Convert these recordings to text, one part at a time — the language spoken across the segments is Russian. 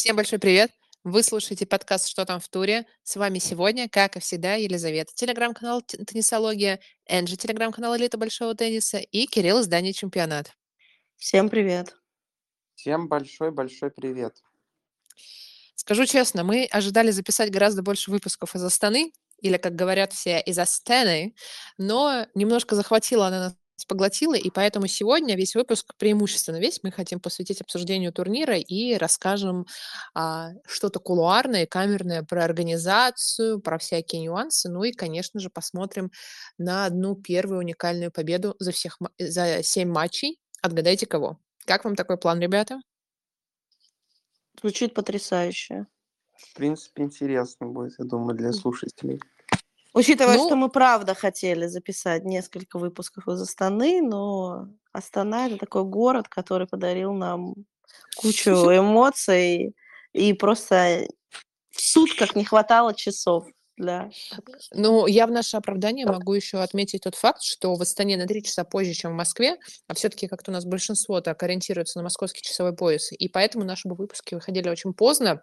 Всем большой привет! Вы слушаете подкаст «Что там в туре?». С вами сегодня, как и всегда, Елизавета, телеграм-канал «Т- «Теннисология», Энджи, телеграм-канал «Элита большого тенниса» и Кирилл, издание «Чемпионат». Всем привет. Всем большой-большой привет. Скажу честно, мы ожидали записать гораздо больше выпусков из Астаны, или, как говорят все, из Астаны, но немножко захватила она нас поглотила, и поэтому сегодня весь выпуск, преимущественно весь, мы хотим посвятить обсуждению турнира и расскажем а, что-то кулуарное, камерное про организацию, про всякие нюансы, ну и, конечно же, посмотрим на одну первую уникальную победу за, всех, за семь матчей. Отгадайте кого. Как вам такой план, ребята? Звучит потрясающе. В принципе, интересно будет, я думаю, для слушателей. Учитывая, Ну- что мы правда хотели записать несколько выпусков из Астаны, но Астана это такой город, который подарил нам кучу эмоций, и просто в сутках не хватало часов для... Ну, я в наше оправдание могу еще отметить тот факт, что в Астане на три часа позже, чем в Москве, а все-таки как-то у нас большинство так ориентируется на московский часовой пояс, и поэтому наши бы выпуски выходили очень поздно.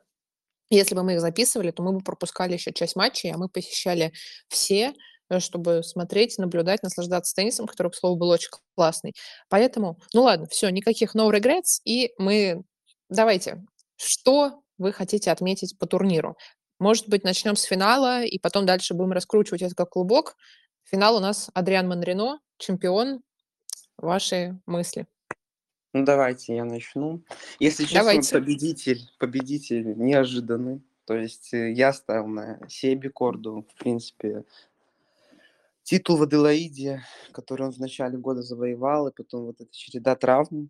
Если бы мы их записывали, то мы бы пропускали еще часть матчей, а мы посещали все, э, чтобы смотреть, наблюдать, наслаждаться теннисом, который, к слову, был очень классный. Поэтому, ну ладно, все, никаких no regrets, и мы... Давайте, что вы хотите отметить по турниру? Может быть, начнем с финала, и потом дальше будем раскручивать это как клубок. Финал у нас Адриан Манрино, чемпион. Ваши мысли. Ну, давайте я начну. Если честно, Давайте. победитель, победитель неожиданный. То есть э, я ставил на Себи Корду, в принципе, титул в Аделаиде, который он в начале года завоевал, и потом вот эта череда травм,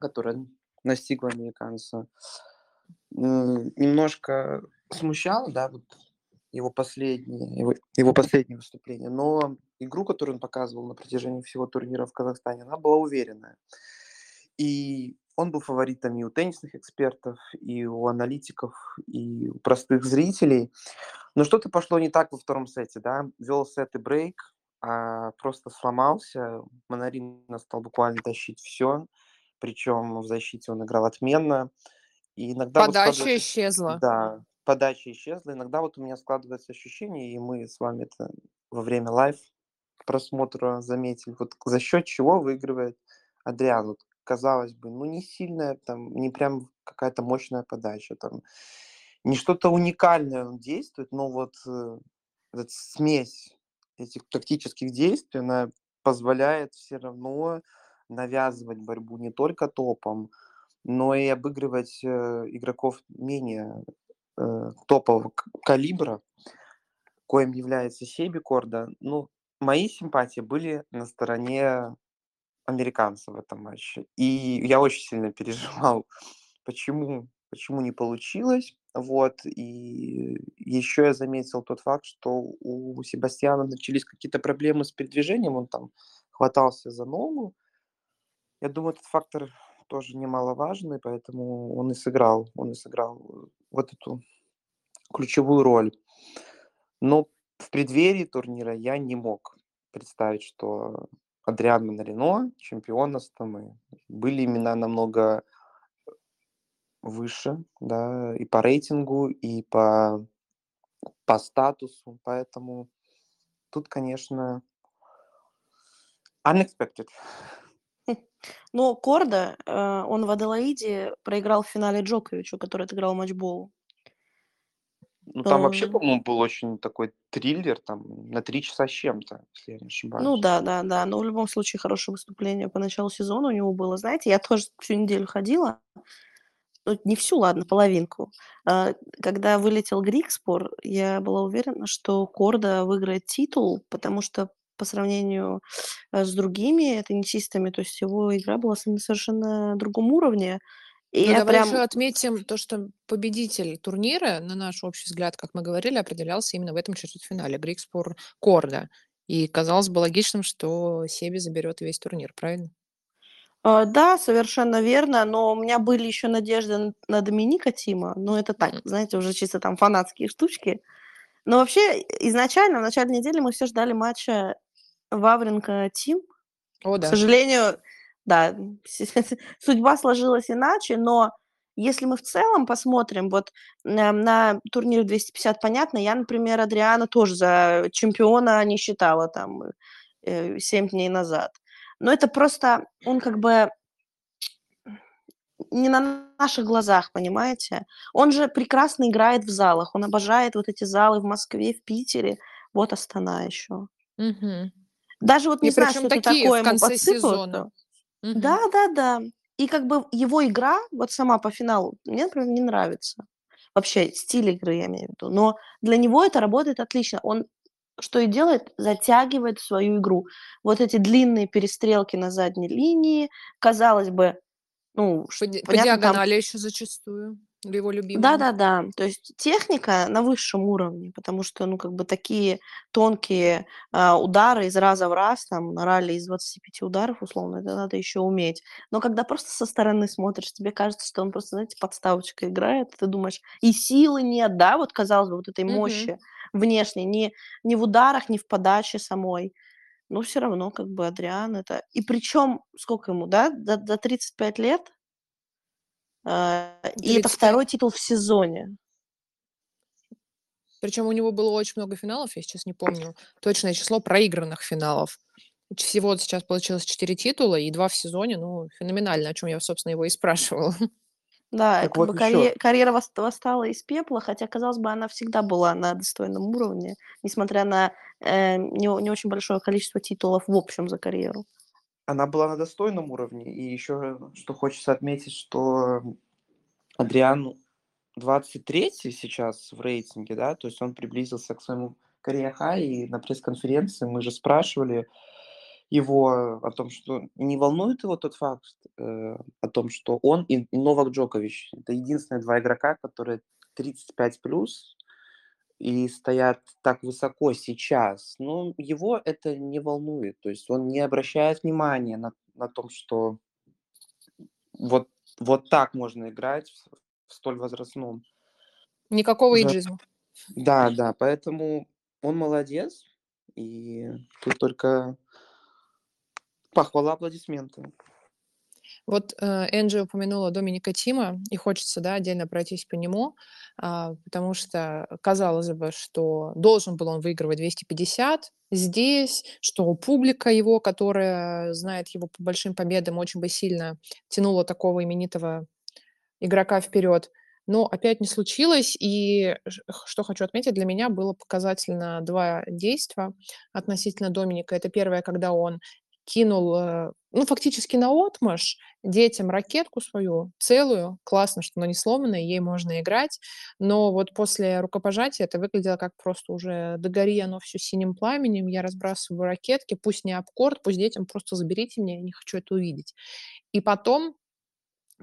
которая настигла американца, э, немножко смущало, да, вот его последнее, его, его последнее выступление, но игру, которую он показывал на протяжении всего турнира в Казахстане, она была уверенная. И он был фаворитом и у теннисных экспертов, и у аналитиков, и у простых зрителей. Но что-то пошло не так во втором сете, да. Вел сет и брейк, а просто сломался. Маннарино стал буквально тащить все. Причем в защите он играл отменно. И иногда вот Подача складывается- исчезла. Да, подача исчезла. Иногда вот у меня складывается ощущение, и мы с вами это во время live просмотра заметили, вот за счет чего выигрывает Адриан. Вот, казалось бы, ну не сильная, там, не прям какая-то мощная подача, там, не что-то уникальное он действует, но вот э, эта смесь этих тактических действий, она позволяет все равно навязывать борьбу не только топом, но и обыгрывать э, игроков менее э, топового калибра, коим является Себи Корда. Ну, мои симпатии были на стороне американцев в этом матче. И я очень сильно переживал, почему, почему не получилось. Вот. И еще я заметил тот факт, что у Себастьяна начались какие-то проблемы с передвижением, он там хватался за ногу. Я думаю, этот фактор тоже немаловажный, поэтому он и сыграл, он и сыграл вот эту ключевую роль. Но в преддверии турнира я не мог представить, что Адриан Манарино чемпион Астаны. Были имена намного выше, да, и по рейтингу, и по, по статусу, поэтому тут, конечно, unexpected. Но Корда, э, он в Аделаиде проиграл в финале Джоковичу, который отыграл матчбол. Ну, там вообще, по-моему, был очень такой триллер, там, на три часа с чем-то, если я не ошибаюсь. Ну да, да, да. Но в любом случае хорошее выступление по началу сезона у него было. Знаете, я тоже всю неделю ходила. Ну, не всю, ладно, половинку. А, Когда вылетел Грикспор, я была уверена, что Корда выиграет титул, потому что по сравнению э, с другими теннисистами, то есть его игра была на совершенно другом уровне. И Ну, я давай прям... еще отметим то, что победитель турнира, на наш общий взгляд, как мы говорили, определялся именно в этом четвертьфинале. Грикспор Корда. И казалось бы логичным, что Себи заберет весь турнир, правильно? А, Да, совершенно верно, но у меня были еще надежды на Доминика Тима, но это так, знаете, уже чисто там фанатские штучки. Но вообще изначально, в начале недели мы все ждали матча Вавренко-Тим. О, К да. сожалению, да, судьба сложилась иначе, но если мы в целом посмотрим, вот на, на турнире 250, понятно, я, например, Адриана тоже за чемпиона не считала там э, 7 дней назад. Но это просто, он как бы не на наших глазах, понимаете? Он же прекрасно играет в залах, он обожает вот эти залы в Москве, в Питере, вот Астана еще. Мгм. Даже вот не И знаю, что это такое в ему конце подсыпало. сезона. Мгм. Да, да, да. И как бы его игра, вот сама по финалу, мне, например, не нравится. Вообще стиль игры, я имею в виду. Но для него это работает отлично. Он что и делает, затягивает свою игру. Вот эти длинные перестрелки на задней линии, казалось бы, ну, По, ш- ди- по понятно, там диагонали еще зачастую. Его любимая. Да-да-да, то есть техника на высшем уровне, потому что, ну, как бы такие тонкие а, удары из раза в раз, там, на ралли из 25 ударов, условно, это надо еще уметь. Но когда просто со стороны смотришь, тебе кажется, что он просто, знаете, подставочка играет, ты думаешь, и силы нет, да, вот, казалось бы, вот этой мощи внешней, ни, ни в ударах, ни в подаче самой. Но все равно, как бы, Адриан это... И причем, сколько ему, да, до, до 35 лет? А, И это 35. второй титул в сезоне. Причем у него было очень много финалов, я сейчас не помню точное число проигранных финалов. Всего вот сейчас получилось 4 титула и 2 в сезоне. Ну, феноменально, о чем я, собственно, его и спрашивала. Да, Так как вот бы еще. карье- карьера вос- восстала из пепла, хотя, казалось бы, она всегда была на достойном уровне, несмотря на э, не, не очень большое количество титулов в общем за карьеру. Она была на достойном уровне. И еще, что хочется отметить, что Адриан 23 сейчас в рейтинге, да, то есть он приблизился к своему карьер и на пресс-конференции мы же спрашивали его о том, что не волнует его тот факт, э, о том, что он и Новак Джокович это единственные два игрока, которые 35 плюс и стоят так высоко сейчас. Но его это не волнует, то есть он не обращает внимания на, на том, что вот, вот так можно играть в, в столь возрастном. Никакого иджизма. Да, да, поэтому он молодец, и тут только похвала, аплодисменты. Вот э, Энджи упомянула Доминика Тима, и хочется, да, отдельно пройтись по нему, а, потому что казалось бы, что должен был он выигрывать 250 здесь, что публика его, которая знает его по большим победам, очень бы сильно тянула такого именитого игрока вперед. Но опять не случилось, и что хочу отметить, для меня было показательно два действия относительно Доминика. Это первое, когда он кинул, э, ну, фактически на отмаш детям ракетку свою, целую. Классно, что она не сломанная, ей можно играть. Но вот после рукопожатия это выглядело как просто уже догори оно все синим пламенем, я разбрасываю ракетки, пусть не об корт, пусть детям просто заберите меня, я не хочу это увидеть. И потом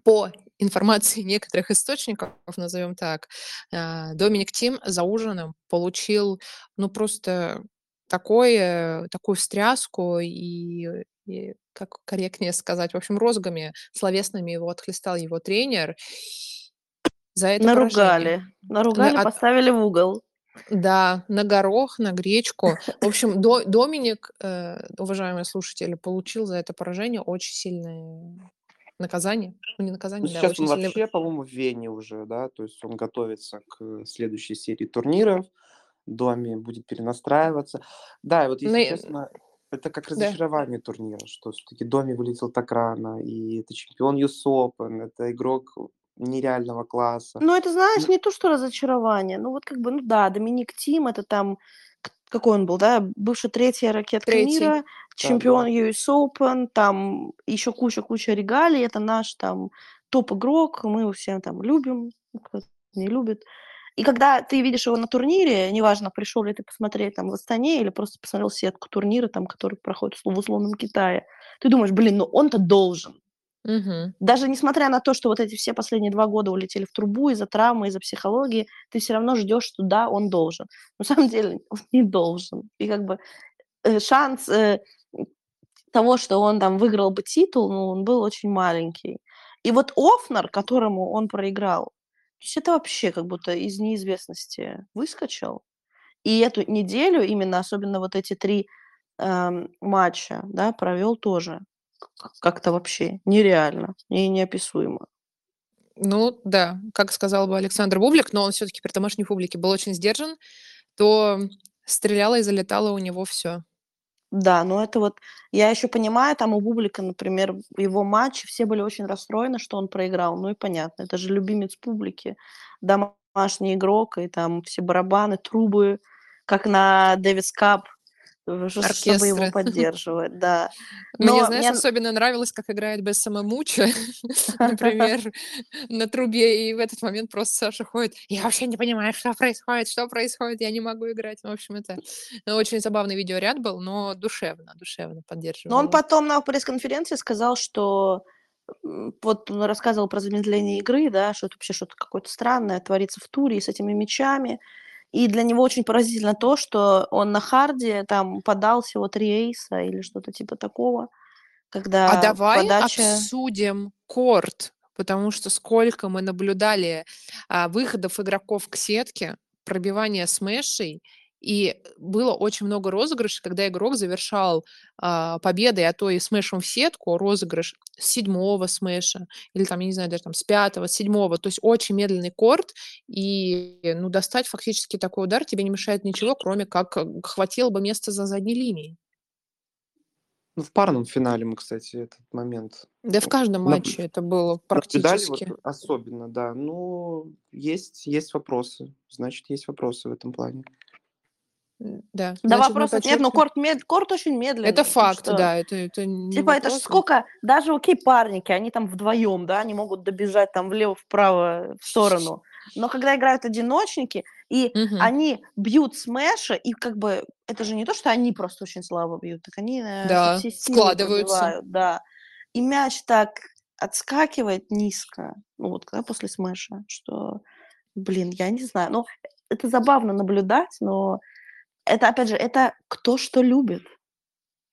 по информации некоторых источников, назовем так, а, Доминик Тим за ужином получил, ну, просто такое, такую встряску и, и, как корректнее сказать, в общем, розгами словесными его отхлестал его тренер за это поражение. Наругали. Наругали, от- поставили в угол. Да, на горох, на гречку. В общем, До- Доминик, э, уважаемые слушатели, получил за это поражение очень сильное наказание. Ну, не Ну, наказание, да, сейчас очень он сильное... вообще, по-моему, в Вене уже, да, то есть он готовится к следующей серии турниров, Доми будет перенастраиваться. Да, и вот если Ну и- честно, это как Да. разочарование турнира, что все-таки Доми вылетел так рано, и это чемпион Open, это игрок нереального класса. Ну, это, знаешь, не то, что разочарование. Ну, вот как бы, ну да, Доминик Тим, это там, какой он был, да, бывший третья ракетка Третий. мира, чемпион US Open, там еще куча-куча регалий, это наш там топ-игрок, мы его всем там любим, ну, кто не любит. И когда ты видишь его на турнире, неважно, пришел ли ты посмотреть там в Астане или просто посмотрел сетку турнира, там, который проходит в условном Китае, ты думаешь, блин, ну он-то должен. Мгм. Даже несмотря на то, что вот эти все последние два года улетели в трубу из-за травмы, из-за психологии, ты все равно ждешь, что да, он должен. На самом деле он не должен. И как бы э, шанс э, того, что он там выиграл бы титул, ну, он был очень маленький. И вот Офнер, которому он проиграл, то есть это вообще как будто из неизвестности выскочил. И эту неделю, именно особенно вот эти три эм, матча, да, провел тоже как-то вообще нереально и неописуемо. Ну да, как сказал бы Александр Бублик, но он все-таки при домашней публике был очень сдержан, то стреляло и залетало у него все. Да, но это вот, я еще понимаю, там у Бублика, например, его матчи, все были очень расстроены, что он проиграл. Ну и понятно, это же любимец публики, домашний игрок, и там все барабаны, трубы, как на Дэвис Кап, чтобы его поддерживать, да. Но Мне, знаешь, мне... особенно нравилось, как играет Бессама Муча, например, на трубе, и в этот момент просто Саша ходит, я вообще не понимаю, что происходит, что происходит, я не могу играть. В общем, это очень забавный видеоряд был, но душевно, душевно поддерживал. Но он потом на пресс-конференции сказал, что вот он рассказывал про замедление игры, да, что это вообще что-то какое-то странное творится в туре с этими мячами, и для него очень поразительно то, что он на харде там подал всего три эйса или что-то типа такого. Когда а давай подача... обсудим корт, потому что сколько мы наблюдали а, выходов игроков к сетке, пробивания смешей, и было очень много розыгрышей, когда игрок завершал а, победой, а то и смешем в сетку, розыгрыш с седьмого смеша, или там, я не знаю, даже там с пятого, с седьмого. То есть очень медленный корт, и ну, достать фактически такой удар тебе не мешает ничего, кроме как э, хватило бы места за задней линией. Ну, в парном финале мы, кстати, этот момент. Да в каждом матче это было практически. Вот особенно, да. Ну, есть, есть вопросы. Значит, есть вопросы в этом плане. Да. Да, вопросов нет, но корт, мед... корт очень медленный. Это факт, что... да. Это, это не типа, вопрос. это ж сколько, даже окей, парники, они там вдвоем, да, они могут добежать там влево-вправо в сторону. Но когда играют одиночники, и угу. они бьют смеши, и как бы это же не то, что они просто очень слабо бьют, так они э, да, все складываются. Пробивают, да. И мяч так отскакивает низко, ну вот когда после смеша, что, блин, я не знаю, ну это забавно наблюдать, но это, опять же, это кто что любит.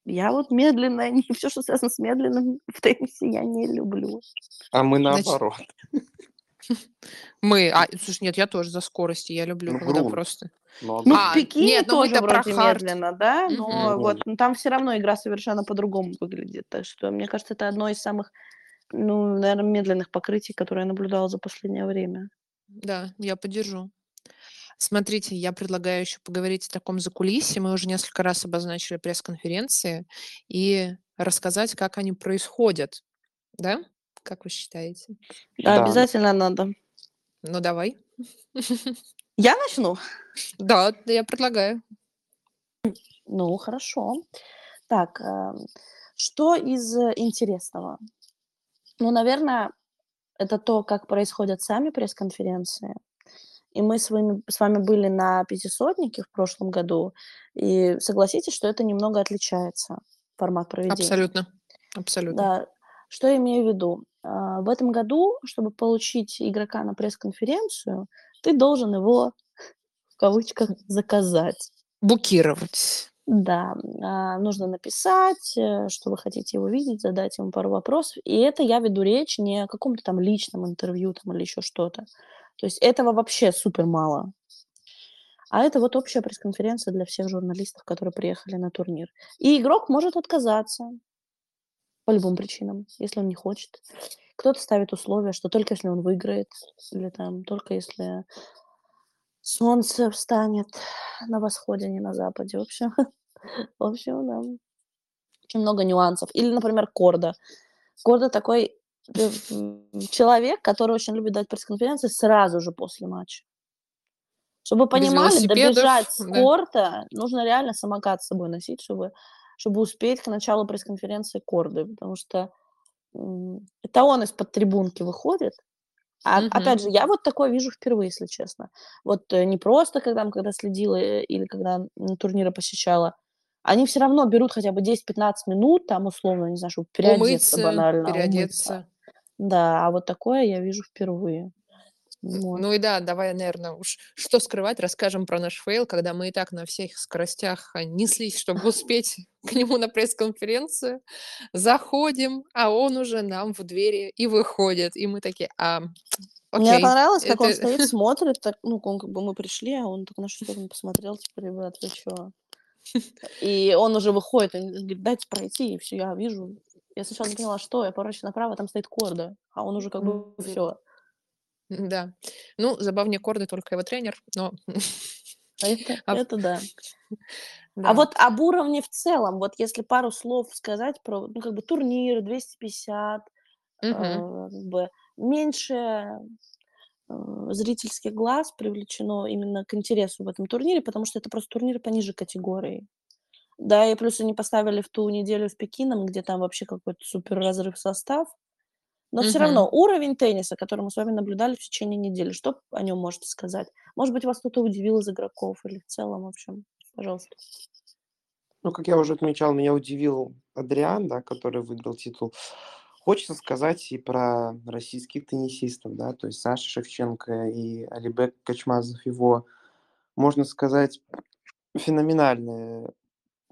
Я вот медленно, не все, что связано с медленным в теннисе, я не люблю. А мы наоборот. Мы, а, слушай, нет, я тоже за скорости, я люблю, ну, когда грунт. просто... Ну, ну а, в Пекине нет, ну, тоже вроде медленно, да, но mm-hmm. вот ну, там все равно игра совершенно по-другому выглядит, так что мне кажется, это одно из самых, ну, наверное, медленных покрытий, которые я наблюдала за последнее время. Да, я поддержу. Смотрите, я предлагаю еще поговорить о таком закулисье. Мы уже несколько раз обозначили пресс-конференции и рассказать, как они происходят. Да? Как вы считаете? Да, Да. обязательно надо. Ну, давай. Я начну? Да, я предлагаю. Ну, хорошо. Так, эм, что из э, интересного? Ну, наверное, это то, как происходят сами пресс-конференции. И мы с вами, с вами были на пятисотнике в прошлом году, и согласитесь, что это немного отличается, формат проведения. Абсолютно, абсолютно. Да. Что я имею в виду? А, в этом году, чтобы получить игрока на пресс-конференцию, ты должен его, в кавычках, заказать. Букировать. Да, а, нужно написать, э, что вы хотите его видеть, задать ему пару вопросов. И это я веду речь не о каком-то там личном интервью там, или еще что-то. То есть этого вообще супер мало. А это вот общая пресс-конференция для всех журналистов, которые приехали на турнир. И игрок может отказаться по любым причинам, если он не хочет. Кто-то ставит условия, что только если он выиграет, или там только если солнце встанет на восходе, не на западе. В общем, в общем, да. Очень много нюансов. Или, например, Корда. Корда такой человек, который очень любит дать пресс-конференции сразу же после матча. Чтобы понимали, добежать с да. корта, нужно реально самокат с собой носить, чтобы, чтобы успеть к началу пресс-конференции корды, потому что это он из-под трибунки выходит. А мм опять же, я вот такое вижу впервые, если честно. Вот э, не просто когда, когда следила э, или когда турниры посещала, они все равно берут хотя бы 10-15 минут, там условно, не знаю, чтобы переодеться умыться, банально. Переодеться. Умыться. Да, а вот такое я вижу впервые. Вот. Ну и да, давай, наверное, уж что скрывать, расскажем про наш фейл, когда мы и так на всех скоростях а, неслись, чтобы успеть к нему на пресс-конференцию. Заходим, а он уже нам в двери и выходит. И мы такие, а, окей. Мне понравилось, как это... он стоит, смотрит, так, ну, он, как бы мы пришли, а он так на что-то посмотрел, типа, ребят, вы что? И он уже выходит, он говорит, дайте пройти, и все, я вижу, я сначала не поняла, что, я поворачиваю направо, там стоит корда, а он уже как бы все. Да. Ну, забавнее Корды только его тренер, но... Это, А, это да. А да. вот об уровне в целом, вот если пару слов сказать про, ну, как бы турнир 250, э, Мгм. как бы меньше э, зрительских глаз привлечено именно к интересу в этом турнире, потому что это просто турнир пониже категории. Да, и плюс они поставили в ту неделю с Пекином, где там вообще какой-то супер разрыв состав. Но все равно уровень тенниса, который мы с вами наблюдали в течение недели, что о нем можете сказать? Может быть, вас кто-то удивил из игроков или в целом, в общем, пожалуйста. Ну, как я уже отмечал, меня удивил Адриан, да, который выиграл титул. Хочется сказать и про российских теннисистов, да, то есть Саша Шевченко и Алибек Качмазов, его, можно сказать, феноменальный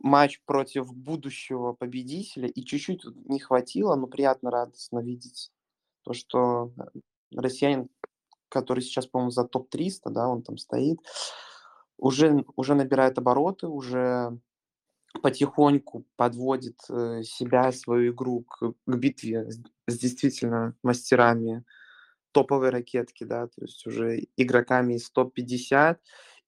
матч против будущего победителя, и чуть-чуть не хватило, но приятно, радостно видеть то, что э, россиянин, который сейчас, по-моему, за топ-300, да, он там стоит, уже, уже набирает обороты, уже потихоньку подводит э, себя, свою игру к, к битве с, с действительно мастерами топовой ракетки, да, то есть уже игроками из топ-50.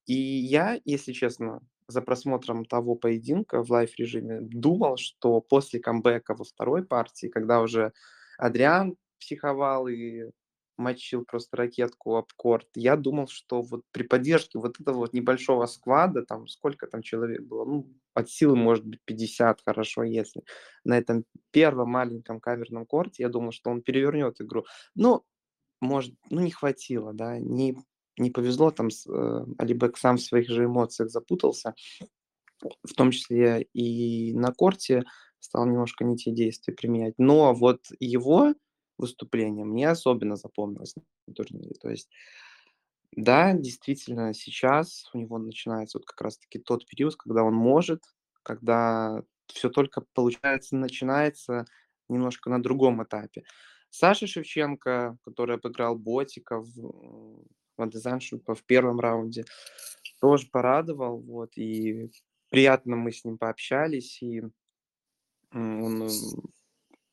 И я, если честно, за просмотром того поединка в live-режиме думал, что после камбэка во второй партии, когда уже Адриан психовал и мочил просто ракетку об корт, я думал, что вот при поддержке вот этого вот небольшого склада, там сколько там человек было, ну, от силы может быть 50, хорошо, если на этом первом маленьком камерном корте, я думал, что он перевернет игру. Но может, ну, не хватило, да, не, не повезло, там э, Алибек сам в своих же эмоциях запутался, в том числе и на корте стал немножко не те действия применять. Но вот его выступление мне особенно запомнилось на турнире. То есть, да, действительно, сейчас у него начинается вот как раз-таки тот период, когда он может, когда все только получается, начинается немножко на другом этапе. Саша Шевченко, который обыграл Ботика в, в Андезаншипа в первом раунде, тоже порадовал, вот, и приятно мы с ним пообщались, и он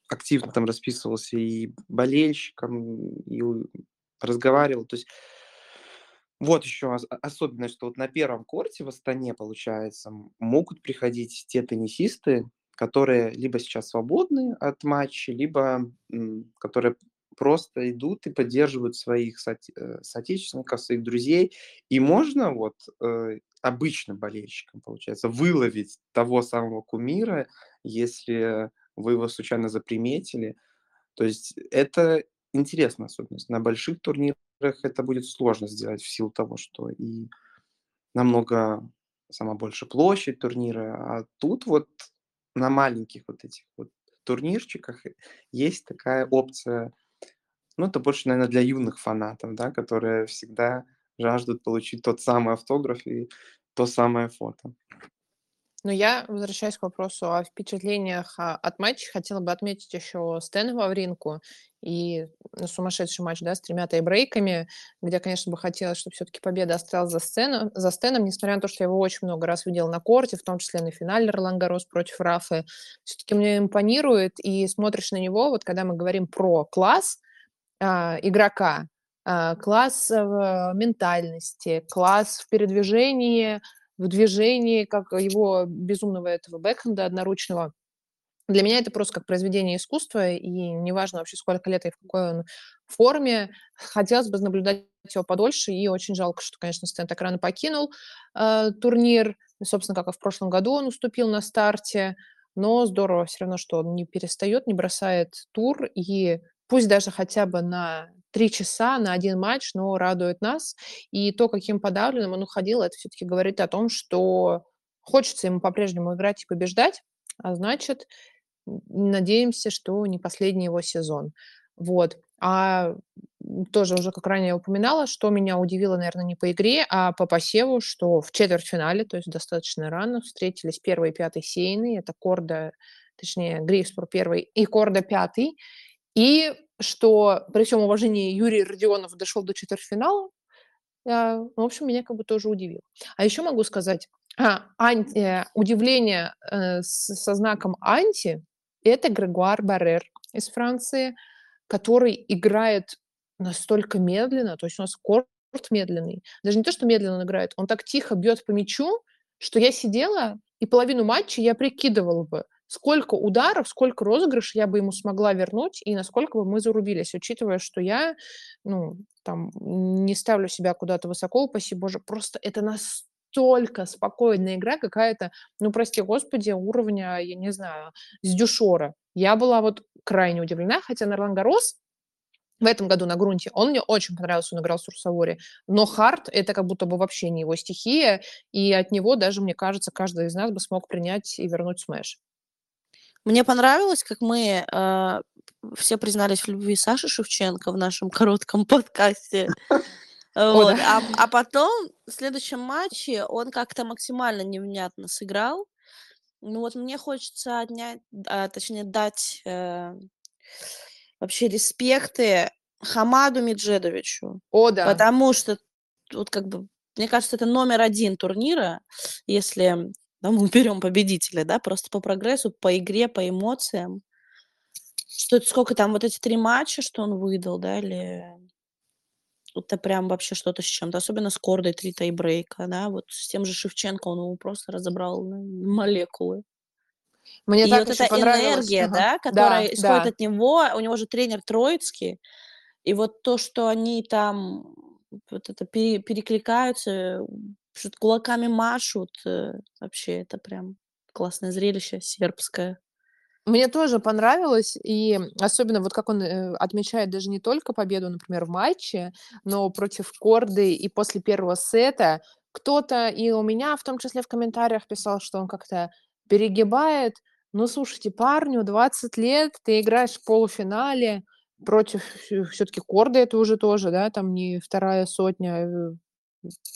активно там расписывался и болельщикам, и разговаривал, то есть вот еще ос- особенность, что вот на первом корте в Астане, получается, могут приходить те теннисисты, которые либо сейчас свободны от матчей, либо которые просто идут и поддерживают своих соот- э, соотечественников, своих друзей. И можно вот э, обычным болельщикам, получается, выловить того самого кумира, если вы его случайно заприметили. То есть это интересная особенность. На больших турнирах это будет сложно сделать в силу того, что и намного сама больше площадь турнира, а тут вот на маленьких вот этих вот турнирчиках есть такая опция. Ну, это больше, наверное, для юных фанатов, да, которые всегда жаждут получить тот самый автограф и то самое фото. Но я, возвращаясь к вопросу о впечатлениях а, от матча, хотела бы отметить еще Стэна Вавринку и ну, сумасшедший матч, да, с тремя тайбрейками, где, конечно, бы хотелось, чтобы все-таки победа осталась за, сцену, за Стэном, несмотря на то, что я его очень много раз видела на корте, в том числе на финале Ролан Гарос против Рафы. Все-таки мне импонирует, и смотришь на него, вот когда мы говорим про класс игрока, а, класс в ментальности, класс в передвижении, в движении, как его безумного этого бэкхенда одноручного. Для меня это просто как произведение искусства, и неважно вообще, сколько лет и в какой он форме. Хотелось бы наблюдать его подольше, и очень жалко, что, конечно, Стэн так рано покинул э, турнир. Собственно, как и в прошлом году он уступил на старте. Но здорово все равно, что он не перестает, не бросает тур, и пусть даже хотя бы на три часа на один матч, но радует нас. И то, каким подавленным он уходил, это все-таки говорит о том, что хочется ему по-прежнему играть и побеждать, а значит, надеемся, что не последний его сезон. Вот. А тоже уже, как ранее упоминала, что меня удивило, наверное, не по игре, а по посеву, что в четвертьфинале, то есть достаточно рано, встретились первый и пятый сейны, это Корда, точнее, Грифспор первый и Корда пятый, и что при всем уважении Юрий Родионов дошел до четвертьфинала, в общем, меня как бы тоже удивило. А еще могу сказать, а, анти, э, удивление э, с, со знаком анти – это Грегуар Баррер из Франции, который играет настолько медленно, то есть у нас корт медленный. Даже не то, что медленно он играет, он так тихо бьет по мячу, что я сидела, и половину матча я прикидывала бы, сколько ударов, сколько розыгрышей я бы ему смогла вернуть и насколько бы мы зарубились, учитывая, что я, ну, там, не ставлю себя куда-то высоко, упаси боже, просто это настолько спокойная игра какая-то, ну, прости господи, уровня, я не знаю, с дюшора. Я была вот крайне удивлена, хотя на Гарос в этом году на грунте. Он мне очень понравился, он играл в Сурсаворе. Но хард — это как будто бы вообще не его стихия, и от него даже, мне кажется, каждый из нас бы смог принять и вернуть смеш. Мне понравилось, как мы э, все признались в любви Саши Шевченко в нашем коротком подкасте. Вот. А, а потом в следующем матче он как-то максимально невнятно сыграл. Ну вот мне хочется отнять, а, точнее дать э, вообще респекты Хамаду Меджедовичу. О, да. Потому что вот как бы, мне кажется, это номер один турнира, если да, мы берем победителя, да, просто по прогрессу, по игре, по эмоциям. Что сколько там, вот эти три матча, что он выдал, да, или это прям вообще что-то с чем-то. Особенно с Кордой три тайбрейка, да, вот с тем же Шевченко он его просто разобрал на молекулы. Мне и так вот эта энергия, ага. да, которая да, исходит да. от него, у него же тренер Троицкий, и вот то, что они там вот это пере, перекликаются, что кулаками машут, э, вообще это прям классное зрелище сербское. Мне тоже понравилось, и особенно вот как он э, отмечает даже не только победу, например, в матче, но против Корды и после первого сета. Кто-то и у меня, в том числе в комментариях, писал, что он как-то перегибает. Ну, слушайте, парню 20 лет, ты играешь в полуфинале против все-таки Корды, это уже тоже, да, там не вторая сотня, э,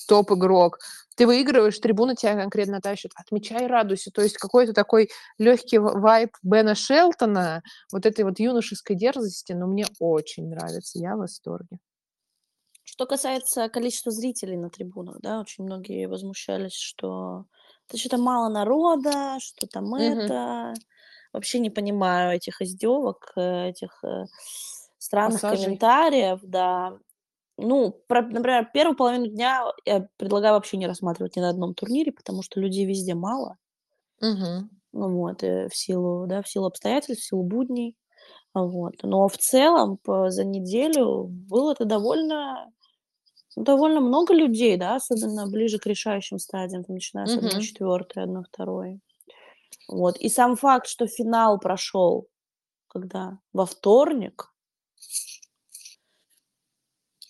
топ-игрок. Ты выигрываешь, трибуна тебя конкретно тащит. Отмечай, радуйся. То есть какой-то такой легкий вайп Бена Шелтона, вот этой вот юношеской дерзости, но мне очень нравится. Я в восторге. Что касается количества зрителей на трибунах, да, очень многие возмущались, что это что-то мало народа, что там mm-hmm. это. Вообще не понимаю этих издевок, э, этих э, странных Массажей. комментариев, да. Ну, про, например, первую половину дня я предлагаю вообще не рассматривать ни на одном турнире, потому что людей везде мало. Угу. Ну, вот, э, в силу, да, в силу обстоятельств, в силу будней. Вот. Но в целом по, за неделю было это довольно довольно много людей, да, особенно ближе к решающим стадиям, там, начиная с 1-4, 1-2. Вот. И сам факт, что финал прошел когда? Во вторник,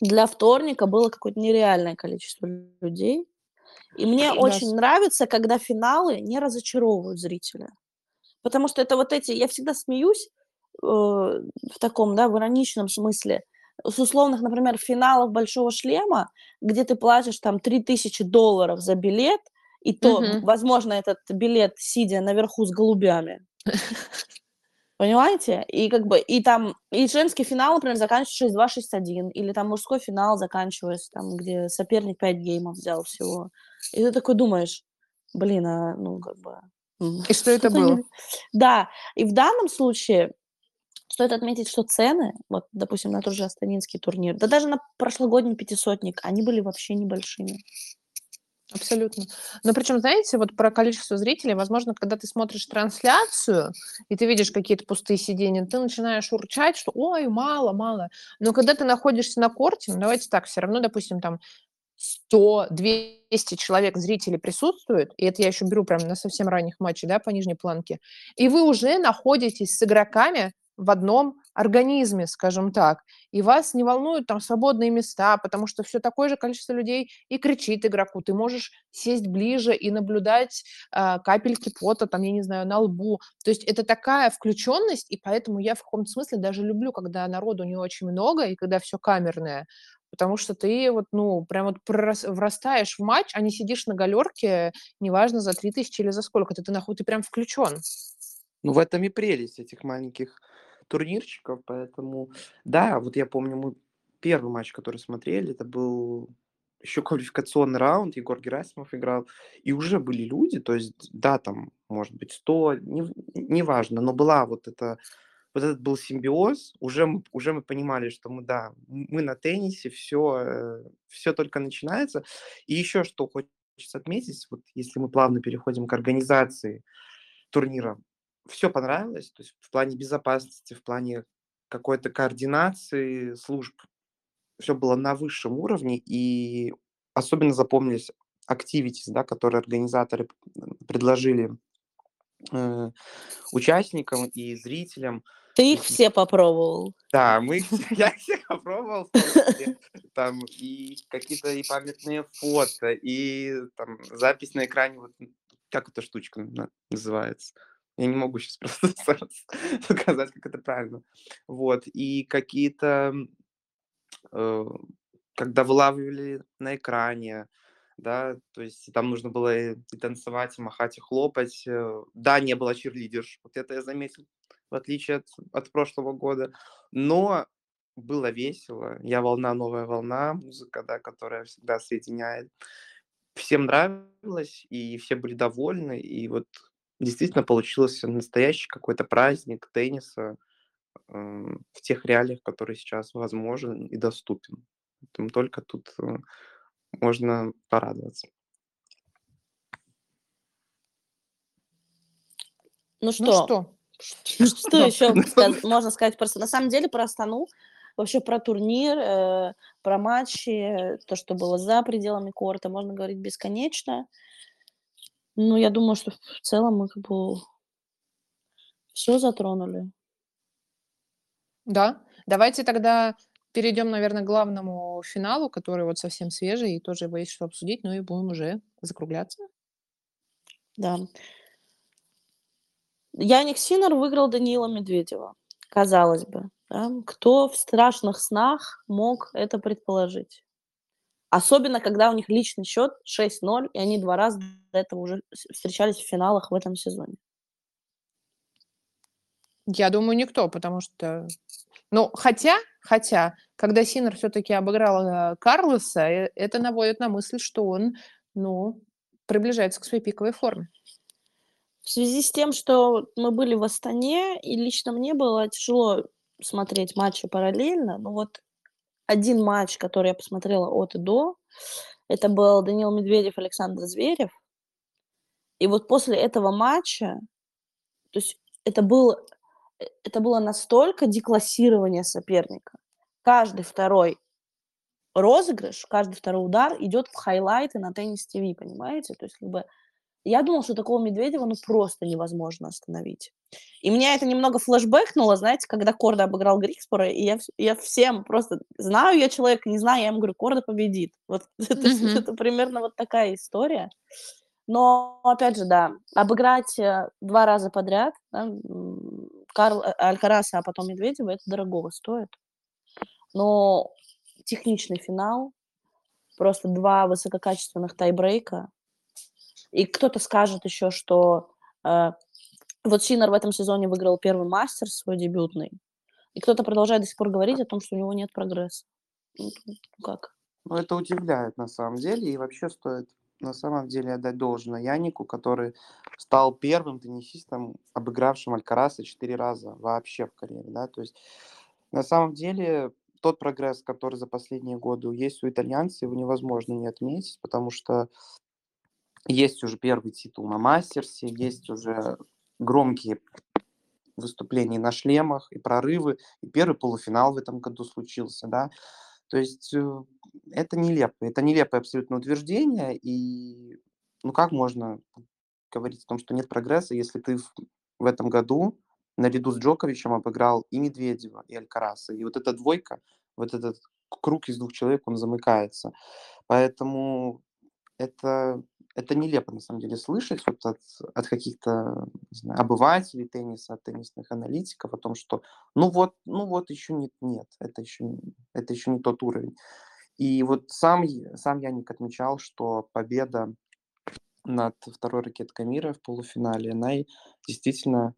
для вторника было какое-то нереальное количество людей. И мне да. очень нравится, когда финалы не разочаровывают зрителя. Потому что это вот эти... Я всегда смеюсь э, в таком, да, в ироничном смысле с условных, например, финалов «Большого шлема», где ты платишь там 3000 долларов за билет, и то, угу. возможно, этот билет, сидя наверху с голубями. Понимаете? И как бы, и там, и женский финал, например, заканчивается 6-2, 6-1, или там мужской финал заканчивается, там, где соперник 5 геймов взял всего. И ты такой думаешь, блин, а, ну, как бы... И что это было? Да, и в данном случае Стоит отметить, что цены, вот, допустим, на тот же Астанинский турнир, да даже на прошлогодний пятисотник, они были вообще небольшими. Абсолютно. Но причем, знаете, вот про количество зрителей, возможно, когда ты смотришь трансляцию, и ты видишь какие-то пустые сиденья, ты начинаешь урчать, что ой, мало, мало. Но когда ты находишься на корте, ну, давайте так, все равно, допустим, там 100-200 человек зрителей присутствуют, и это я еще беру прям на совсем ранних матчах, да, по нижней планке, и вы уже находитесь с игроками, в одном организме, скажем так, и вас не волнуют там свободные места, потому что все такое же количество людей и кричит игроку. Ты можешь сесть ближе и наблюдать э, капельки пота, там, я не знаю, на лбу. То есть это такая включенность, и поэтому я в каком-то смысле даже люблю, когда народу не очень много и когда все камерное, потому что ты вот, ну, прям вот врастаешь в матч, а не сидишь на галерке, неважно, за 3000 или за сколько, ты, ты, нахуй, ты прям включен. Ну, в этом и прелесть этих маленьких турнирчиков, поэтому, да, вот я помню, мы первый матч, который смотрели, это был еще квалификационный раунд, Егор Герасимов играл, и уже были люди, то есть, да, там, может быть, 100, не, неважно, но была вот эта вот этот был симбиоз, уже уже мы понимали, что мы, да, мы на теннисе, все, все только начинается. И еще что хочется отметить, вот если мы плавно переходим к организации турнира, все понравилось, то есть в плане безопасности, в плане какой-то координации служб, все было на высшем уровне, и особенно запомнились activities, да, которые организаторы предложили э, участникам и зрителям. Ты их все попробовал? Да, мы я их всех попробовал, там и какие-то и памятные фото, и там запись на экране, вот как эта штучка называется? Я не могу сейчас просто сказать, как это правильно. Вот, и какие-то, э, когда вылавливали на экране, да, то есть там нужно было и, танцевать, и махать, и хлопать. Э, да, не было чирлидерш, вот это я заметил, в отличие от, от прошлого года. Но было весело. Я волна, новая волна, музыка, да, которая всегда соединяет. Всем нравилось, и все были довольны, и вот действительно получился настоящий какой-то праздник тенниса э, в тех реалиях, которые сейчас возможен и доступен. Поэтому только тут э, можно порадоваться. Ну Ну что, что? что еще можно сказать просто? На самом деле про Астану, вообще про турнир, э, про матчи, то, что было за пределами корта, можно говорить бесконечно. Ну, я думаю, что в целом мы как бы все затронули. Да. Давайте тогда перейдем, наверное, к главному финалу, который вот совсем свежий, и тоже его есть что обсудить, ну и будем уже закругляться. Да. Яник Синер выиграл Даниила Медведева. Казалось бы, да? кто в страшных снах мог это предположить? Особенно, когда у них личный счет 6-0, и они два раза до этого уже встречались в финалах в этом сезоне. Я думаю, никто, потому что... Ну, хотя, хотя, когда Синер все-таки обыграл э, Карлоса, э, это наводит на мысль, что он, ну, приближается к своей пиковой форме. В связи с тем, что мы были в Астане, и лично мне было тяжело смотреть матчи параллельно, но вот один матч, который я посмотрела от и до, это был Данил Медведев, Александр Зверев. И вот после этого матча, то есть это был это было настолько деклассирование соперника. Каждый второй розыгрыш, каждый второй удар идет в хайлайты на теннис ТВ, понимаете? То есть как бы я думала, что такого Медведева ну просто невозможно остановить. И меня это немного флешбэкнуло, знаете, когда Корда обыграл Грикспора, и я, я всем просто знаю я человека, не знаю, я ему говорю, Корда победит. Вот это, Мгм. это примерно вот такая история. Но, опять же, да, обыграть э, два раза подряд да, Карл, э, Алькараса, а потом Медведева, это дорогого стоит. Но техничный финал, просто два высококачественных тайбрейка. И кто-то скажет еще, что э, вот Синер в этом сезоне выиграл первый мастер свой дебютный. И кто-то продолжает до сих пор говорить о том, что у него нет прогресса. Ну, как? Ну, это удивляет на самом деле, и вообще стоит на самом деле отдать должное Янику, который стал первым теннисистом, обыгравшим Алькараса четыре раза вообще в карьере, да, то есть на самом деле тот прогресс, который за последние годы есть у итальянца, его невозможно не отметить, потому что есть уже первый титул на Мастерсе, есть уже громкие выступления на шлемах и прорывы, и первый полуфинал в этом году случился, да, то есть э, это нелепо, это нелепое абсолютно утверждение, и ну как можно говорить о том, что нет прогресса, если ты в, в этом году наряду с Джоковичем обыграл и Медведева, и Алькараса, и вот эта двойка, вот этот круг из двух человек, он замыкается. Поэтому это, это нелепо, на самом деле, слышать вот от, от каких-то обывателей тенниса, от теннисных аналитиков о том, что ну вот, ну вот еще нет, нет, это еще, это еще не тот уровень. И вот сам, сам Яник отмечал, что победа над второй ракеткой мира в полуфинале, она действительно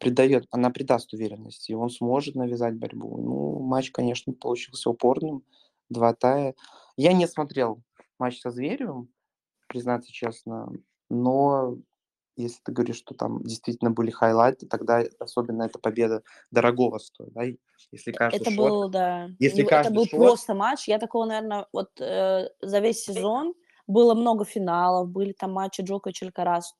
придает, она придаст уверенности, и он сможет навязать борьбу. Ну, матч, конечно, получился упорным, два тая. Я не смотрел матч со Зверевым, признаться честно, но если ты говоришь, что там действительно были хайлайты, тогда особенно эта победа дорогого стоит, да? Если каждый Это шот, был, да, если это каждый был шот, просто матч. Я такого, наверное, вот э, за весь сезон было много финалов, были там матчи Джокович и Алькарас,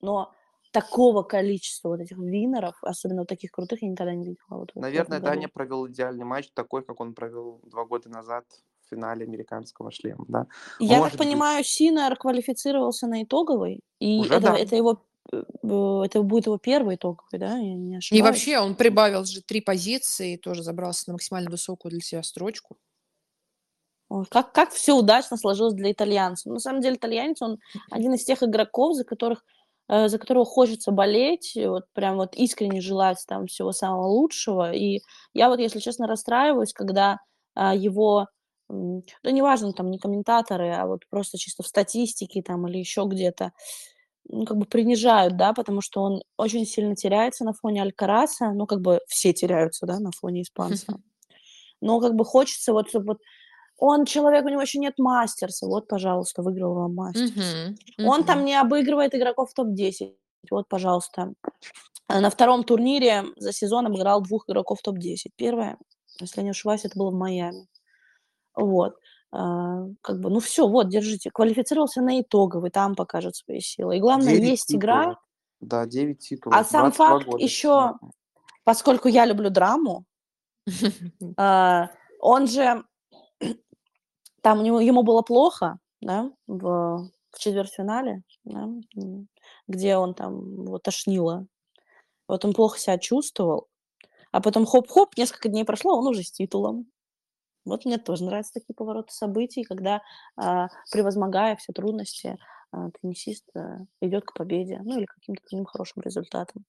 но такого количества вот этих винеров, особенно вот таких крутых, я никогда не видела. Вот наверное. Даня провел идеальный матч, такой, как он провел два года назад в финале американского шлема, да? Я Может так быть. понимаю, Синер квалифицировался на итоговый, и Уже это, да. это его э, э, это будет его первый итоговый, да? Я не И ошибаюсь. вообще он прибавил же три позиции и тоже забрался на максимально высокую для себя строчку. Ой, как, как все удачно сложилось для итальянца. На самом деле итальянец, он один из тех игроков, за которых э, за которого хочется болеть, и вот прям вот искренне желать там всего самого лучшего. И я вот, если честно, расстраиваюсь, когда а, его, да неважно, там не комментаторы, а вот просто чисто в статистике там или еще где-то, ну, как бы принижают, да, потому что он очень сильно теряется на фоне Алькараса, ну, как бы все теряются, да, на фоне испанца. Но как бы хочется вот, чтобы вот он человек, у него еще нет мастерса, вот, пожалуйста, выиграл вам мастер. Мгм, Он мгм. там не обыгрывает игроков топ-10. Вот, пожалуйста. А На втором турнире за сезон обыграл двух игроков топ-10. Первое, если я не ошибаюсь, это было в Майами. Вот. А, Как бы, ну все, вот, держите. Квалифицировался на итоговый, там покажет свои силы. И главное, есть игра, титулов. Да, 9 титулов. а сам 22 факт года. еще, поскольку я люблю драму, а, он же, там ему было плохо, да, в, четвертьфинале, да, где он там его тошнило. Вот он плохо себя чувствовал, а потом хоп-хоп, несколько дней прошло, он уже с титулом. Вот мне тоже нравятся такие повороты событий, когда, а, превозмогая все трудности, а, теннисист а, идет к победе, ну или к каким-то другим хорошим результатам.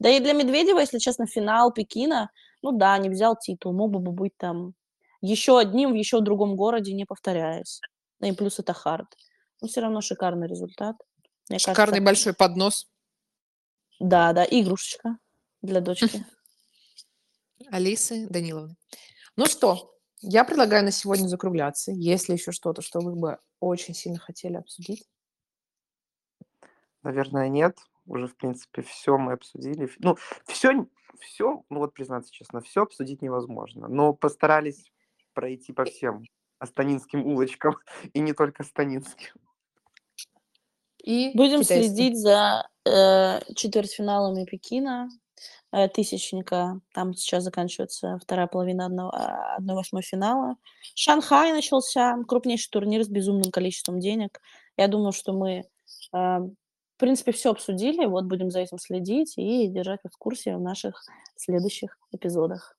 Да и для Медведева, если честно, финал Пекина, ну да, не взял титул, мог бы быть там еще одним в еще другом городе, не повторяясь. Ну и плюс это хард. Но все равно шикарный результат. Мне Шикарный кажется, большой поднос. да, да, игрушечка для дочки. Алисы Даниловны. Ну что, я предлагаю на сегодня закругляться. Есть ли еще что-то, что вы бы очень сильно хотели обсудить? Наверное, нет. Уже, в принципе, все мы обсудили. Ну, все, все, ну вот признаться честно, все обсудить невозможно. Но постарались пройти по всем астанинским улочкам, и не только астанинским. И Будем китайским. следить за э, четвертьфиналами Пекина, тысячника. Там сейчас заканчивается вторая половина одного- а, одной восьмой финала. Шанхай начался, крупнейший турнир с безумным количеством денег. Я думаю, что мы, э, в принципе, все обсудили. Вот будем за этим следить и держать в курсе в наших следующих эпизодах.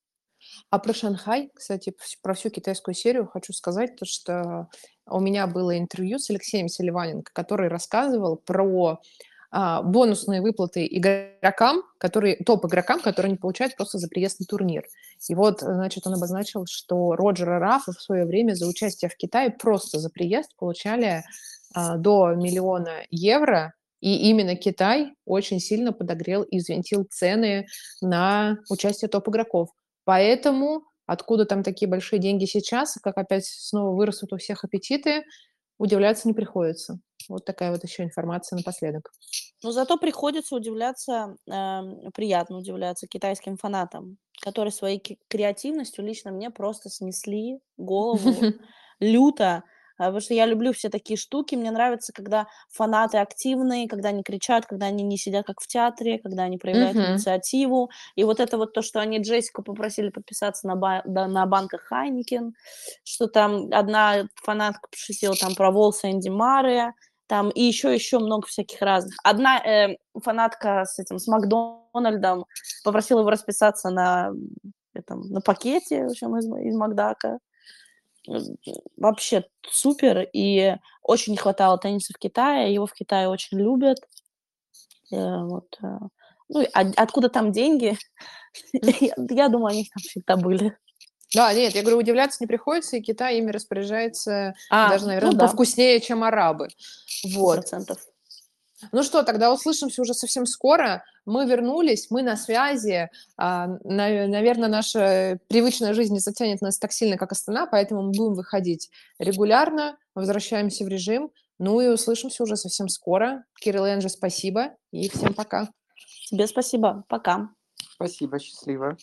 А про Шанхай, кстати, про всю китайскую серию хочу сказать, то, что у меня было интервью с Алексеем Селиваненко, который рассказывал про бонусные выплаты игрокам, которые, топ-игрокам, которые они получают просто за приезд на турнир. И вот, значит, он обозначил, что Роджер и Рафа в свое время за участие в Китае просто за приезд получали а, до миллиона евро, и именно Китай очень сильно подогрел и взвинтил цены на участие топ-игроков. Поэтому откуда там такие большие деньги сейчас, как опять снова вырастут у всех аппетиты, удивляться не приходится. Вот такая вот еще информация напоследок. Но зато приходится удивляться, эм, приятно удивляться китайским фанатам, которые своей креативностью лично мне просто снесли голову люто. а, Потому что я люблю все такие штуки. Мне нравится, когда фанаты активные, когда они кричат, когда они не сидят как в театре, когда они проявляют Мгм. инициативу. И вот это вот то, что они Джессику попросили подписаться на, ба- да, на банках Хайникен, что там одна фанатка пошутила там про Волса Энди Мария, там и еще еще много всяких разных. Одна э, фанатка с этим с Макдональдом попросила его расписаться на этом на пакете, в общем, из, из Макдака. Вообще супер, и очень не хватало тенниса в Китае, его в Китае очень любят. Э, вот, э, ну, от- откуда там деньги? Я думаю, они там всегда были. Да, нет, я говорю, удивляться не приходится, и Китай ими распоряжается А, даже, наверное, ну да, повкуснее, чем арабы. Вот. процентов. Ну что, тогда услышимся уже совсем скоро. Мы вернулись, мы на связи. А, на- наверное, наша привычная жизнь не затянет нас так сильно, как Астана, поэтому мы будем выходить регулярно, возвращаемся в режим. Ну и услышимся уже совсем скоро. Кирилл и Энджи, спасибо. И всем пока. Тебе спасибо. Пока. Спасибо, счастливо.